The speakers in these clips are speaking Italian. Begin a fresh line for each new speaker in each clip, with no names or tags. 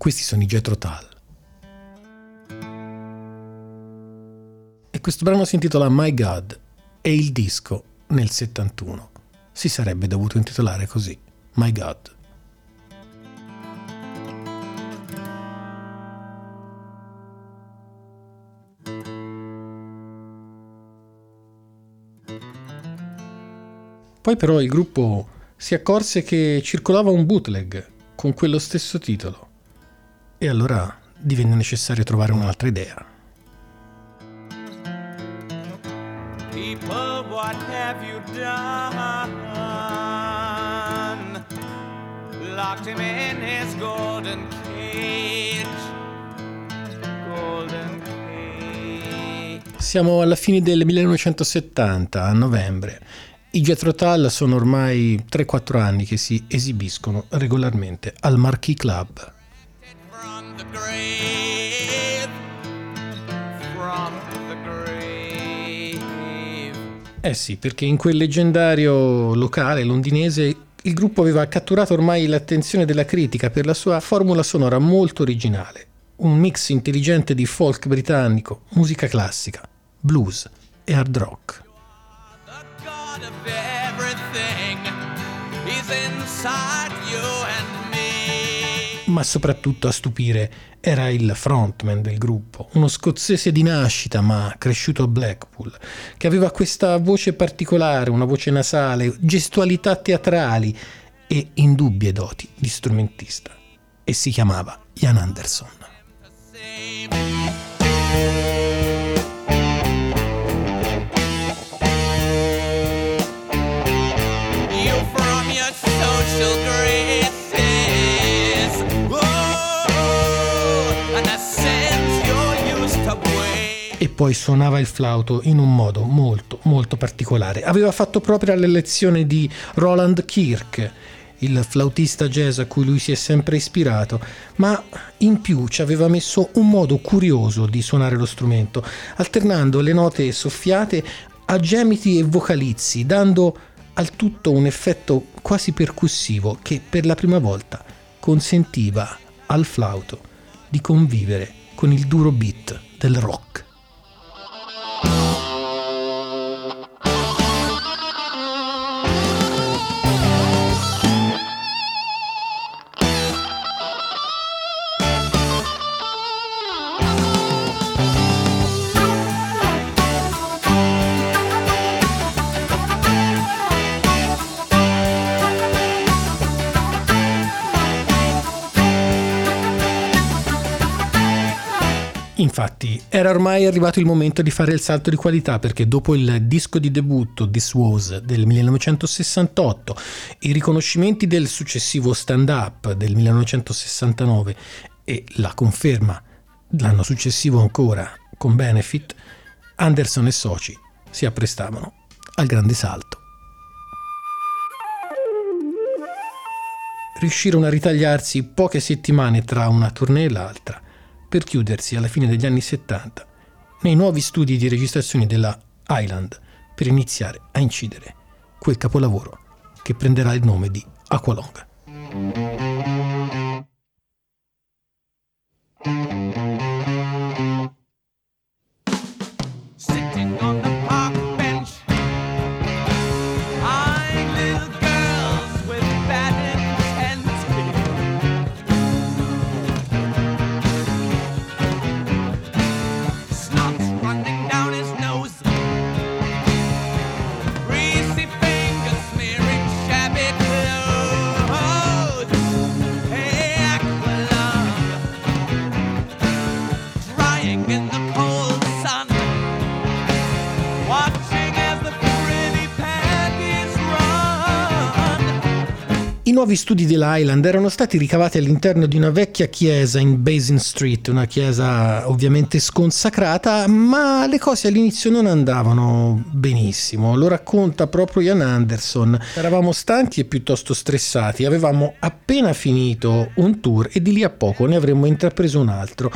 Questi sono i Jethro Tull. E questo brano si intitola My God e il disco nel 71 si sarebbe dovuto intitolare così, My God. Poi però il gruppo si accorse che circolava un bootleg con quello stesso titolo e allora divenne necessario trovare un'altra idea. People, what have you done? Locked him in his golden cage. Golden cage. Siamo alla fine del 1970, a novembre. I Jethro Tull sono ormai 3-4 anni che si esibiscono regolarmente al Marquis Club. Eh sì, perché in quel leggendario locale londinese il gruppo aveva catturato ormai l'attenzione della critica per la sua formula sonora molto originale, un mix intelligente di folk britannico, musica classica, blues e hard rock. Ma soprattutto a stupire era il frontman del gruppo, uno scozzese di nascita ma cresciuto a Blackpool, che aveva questa voce particolare, una voce nasale, gestualità teatrali e indubbie doti di strumentista. E si chiamava Ian Anderson. Poi suonava il flauto in un modo molto molto particolare. Aveva fatto proprio la lezione di Roland Kirk, il flautista jazz a cui lui si è sempre ispirato, ma in più ci aveva messo un modo curioso di suonare lo strumento, alternando le note soffiate a gemiti e vocalizzi, dando al tutto un effetto quasi percussivo che per la prima volta consentiva al flauto di convivere con il duro beat del rock. Infatti era ormai arrivato il momento di fare il salto di qualità perché dopo il disco di debutto This Was del 1968, i riconoscimenti del successivo Stand Up del 1969 e la conferma l'anno successivo ancora con Benefit, Anderson e soci si apprestavano al grande salto. Riuscirono a ritagliarsi poche settimane tra una tournée e l'altra per chiudersi alla fine degli anni 70 nei nuovi studi di registrazione della Island per iniziare a incidere quel capolavoro che prenderà il nome di Aqualonga. Nuovi studi dell'Island erano stati ricavati all'interno di una vecchia chiesa in Basin Street, una chiesa ovviamente sconsacrata, ma le cose all'inizio non andavano benissimo. Lo racconta proprio Ian Anderson. Eravamo stanchi e piuttosto stressati, avevamo appena finito un tour e di lì a poco ne avremmo intrapreso un altro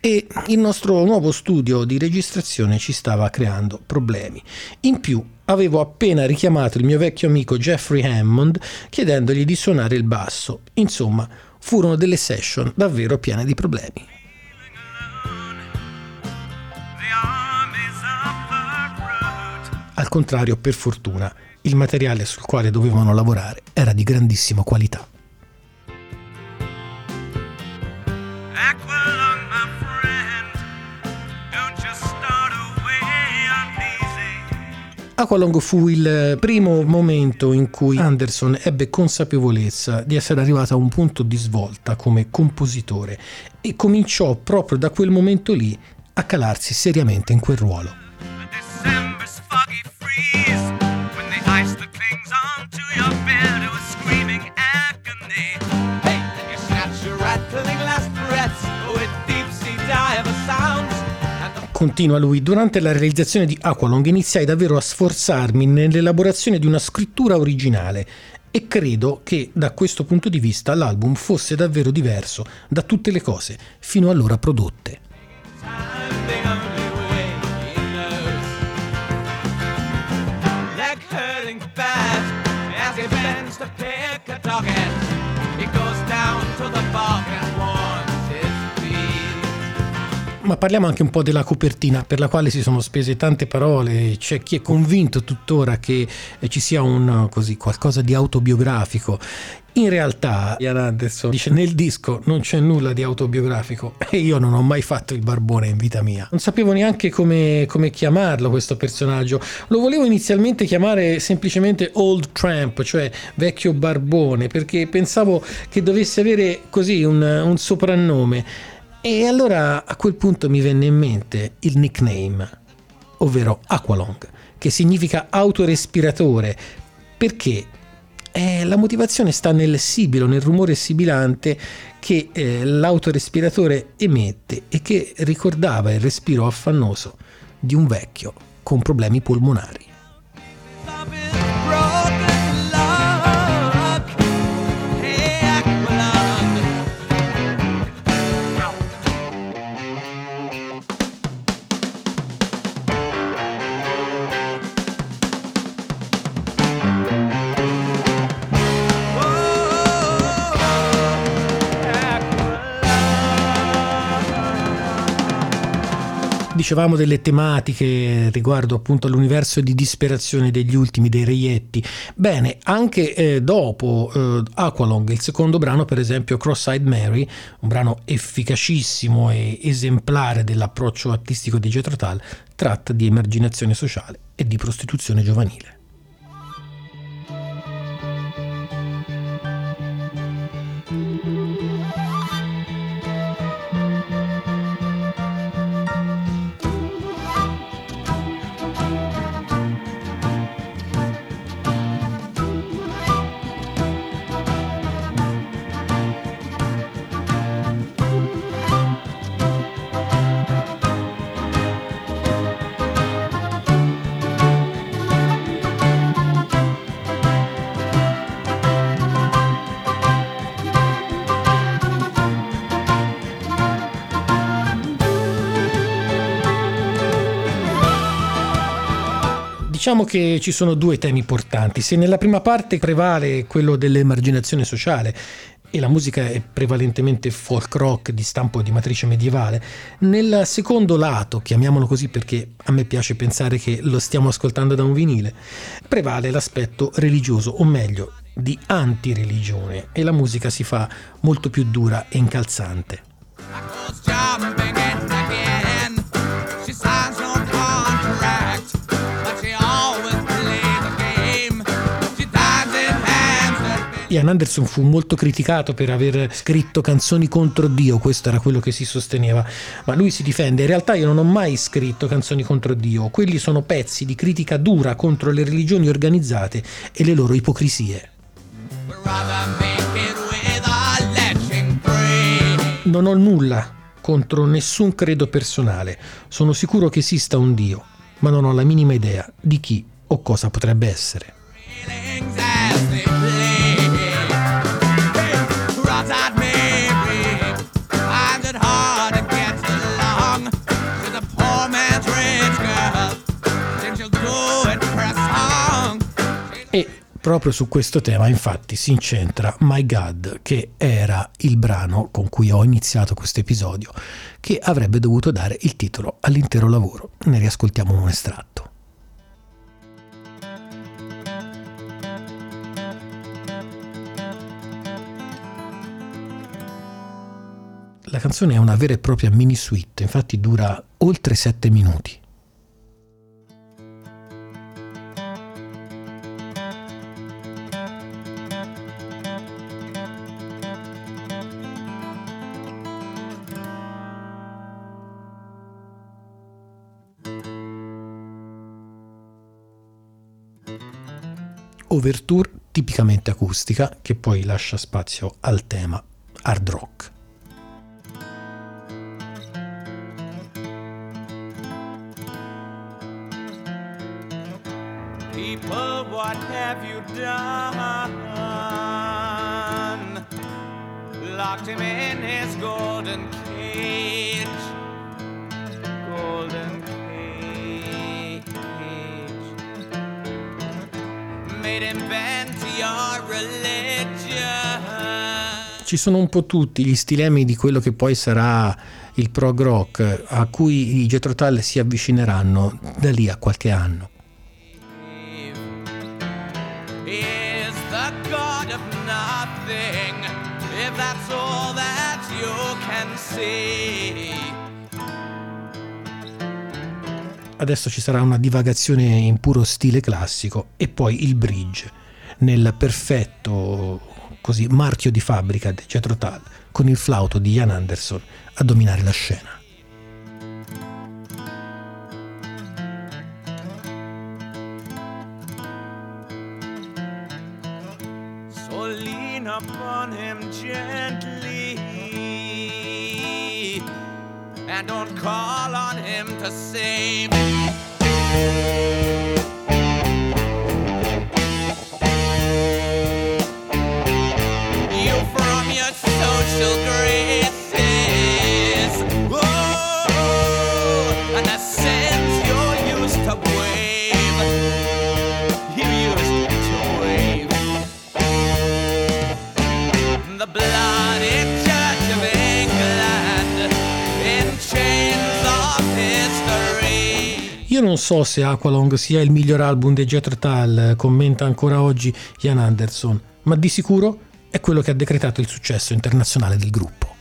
e il nostro nuovo studio di registrazione ci stava creando problemi. In più avevo appena richiamato il mio vecchio amico Jeffrey Hammond chiedendogli di suonare il basso. Insomma, furono delle session davvero piene di problemi. Al contrario, per fortuna, il materiale sul quale dovevano lavorare era di grandissima qualità. Aqualong fu il primo momento in cui Anderson ebbe consapevolezza di essere arrivato a un punto di svolta come compositore e cominciò proprio da quel momento lì a calarsi seriamente in quel ruolo. Continua lui, durante la realizzazione di Aqualong iniziai davvero a sforzarmi nell'elaborazione di una scrittura originale e credo che da questo punto di vista l'album fosse davvero diverso da tutte le cose fino allora prodotte. Ma parliamo anche un po' della copertina per la quale si sono spese tante parole. C'è chi è convinto tuttora che ci sia un, così, qualcosa di autobiografico. In realtà, Ian Anderson dice nel disco non c'è nulla di autobiografico e io non ho mai fatto il barbone in vita mia. Non sapevo neanche come, come chiamarlo questo personaggio. Lo volevo inizialmente chiamare semplicemente Old Tramp, cioè vecchio barbone, perché pensavo che dovesse avere così un, un soprannome. E allora a quel punto mi venne in mente il nickname, ovvero Aqualong, che significa autorespiratore, perché eh, la motivazione sta nel sibilo, nel rumore sibilante che eh, l'autorespiratore emette e che ricordava il respiro affannoso di un vecchio con problemi polmonari. Dicevamo delle tematiche riguardo appunto all'universo di disperazione degli ultimi, dei reietti. Bene, anche eh, dopo eh, Aqualong, il secondo brano, per esempio Cross-Eyed Mary, un brano efficacissimo e esemplare dell'approccio artistico di Jethro Tull, tratta di emarginazione sociale e di prostituzione giovanile. Diciamo che ci sono due temi portanti. Se nella prima parte prevale quello dell'emarginazione sociale e la musica è prevalentemente folk rock di stampo di matrice medievale, nel secondo lato, chiamiamolo così perché a me piace pensare che lo stiamo ascoltando da un vinile, prevale l'aspetto religioso, o meglio, di antireligione e la musica si fa molto più dura e incalzante. Ian Anderson fu molto criticato per aver scritto canzoni contro Dio, questo era quello che si sosteneva, ma lui si difende, in realtà io non ho mai scritto canzoni contro Dio, quelli sono pezzi di critica dura contro le religioni organizzate e le loro ipocrisie. Non ho nulla contro nessun credo personale, sono sicuro che esista un Dio, ma non ho la minima idea di chi o cosa potrebbe essere. Proprio su questo tema infatti si incentra My God, che era il brano con cui ho iniziato questo episodio, che avrebbe dovuto dare il titolo all'intero lavoro. Ne riascoltiamo un estratto. La canzone è una vera e propria mini suite, infatti dura oltre 7 minuti. Overture tipicamente acustica che poi lascia spazio al tema hard rock. People, what have you done? Locked him in his golden cage. Ci sono un po' tutti gli stilemi di quello che poi sarà il prog rock a cui i Jethro Tull si avvicineranno da lì a qualche anno. Adesso ci sarà una divagazione in puro stile classico e poi il bridge nel perfetto così, marchio di fabbrica di Jethro Tull con il flauto di Ian Anderson a dominare la scena. So lean upon him gently and don't call on him to save. You from your social graces. Oh, and the you're used to wave. You used to wave. The bloody Io non so se Aqualong sia il miglior album dei Jethro Tull, commenta ancora oggi Ian Anderson, ma di sicuro è quello che ha decretato il successo internazionale del gruppo.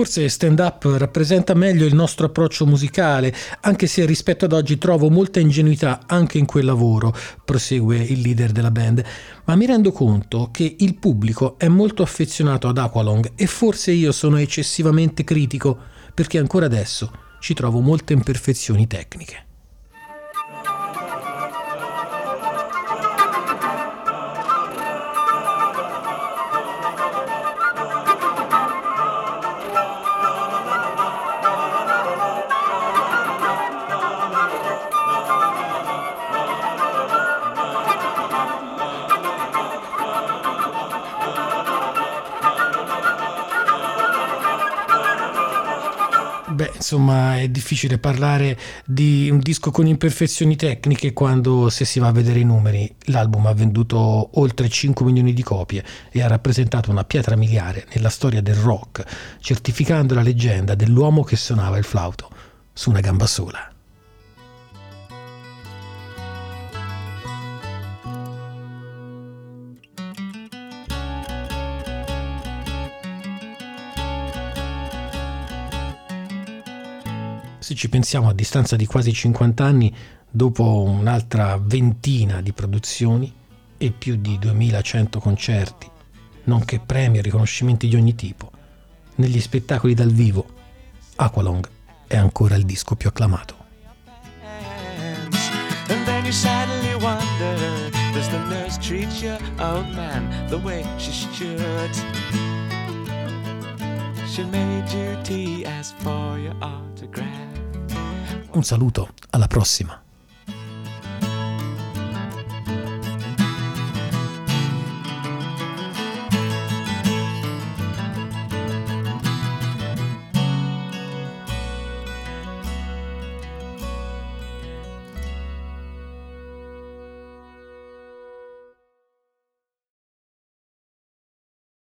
Forse stand up rappresenta meglio il nostro approccio musicale, anche se rispetto ad oggi trovo molta ingenuità anche in quel lavoro, prosegue il leader della band, ma mi rendo conto che il pubblico è molto affezionato ad Aqualong e forse io sono eccessivamente critico perché ancora adesso ci trovo molte imperfezioni tecniche. Beh, insomma, è difficile parlare di un disco con imperfezioni tecniche quando, se si va a vedere i numeri, l'album ha venduto oltre 5 milioni di copie e ha rappresentato una pietra miliare nella storia del rock, certificando la leggenda dell'uomo che suonava il flauto su una gamba sola. Se ci pensiamo a distanza di quasi 50 anni, dopo un'altra ventina di produzioni e più di 2100 concerti, nonché premi e riconoscimenti di ogni tipo, negli spettacoli dal vivo, Aqualong è ancora il disco più acclamato.
She made you tea, asked for your autograph.
Un saluto, alla prossima!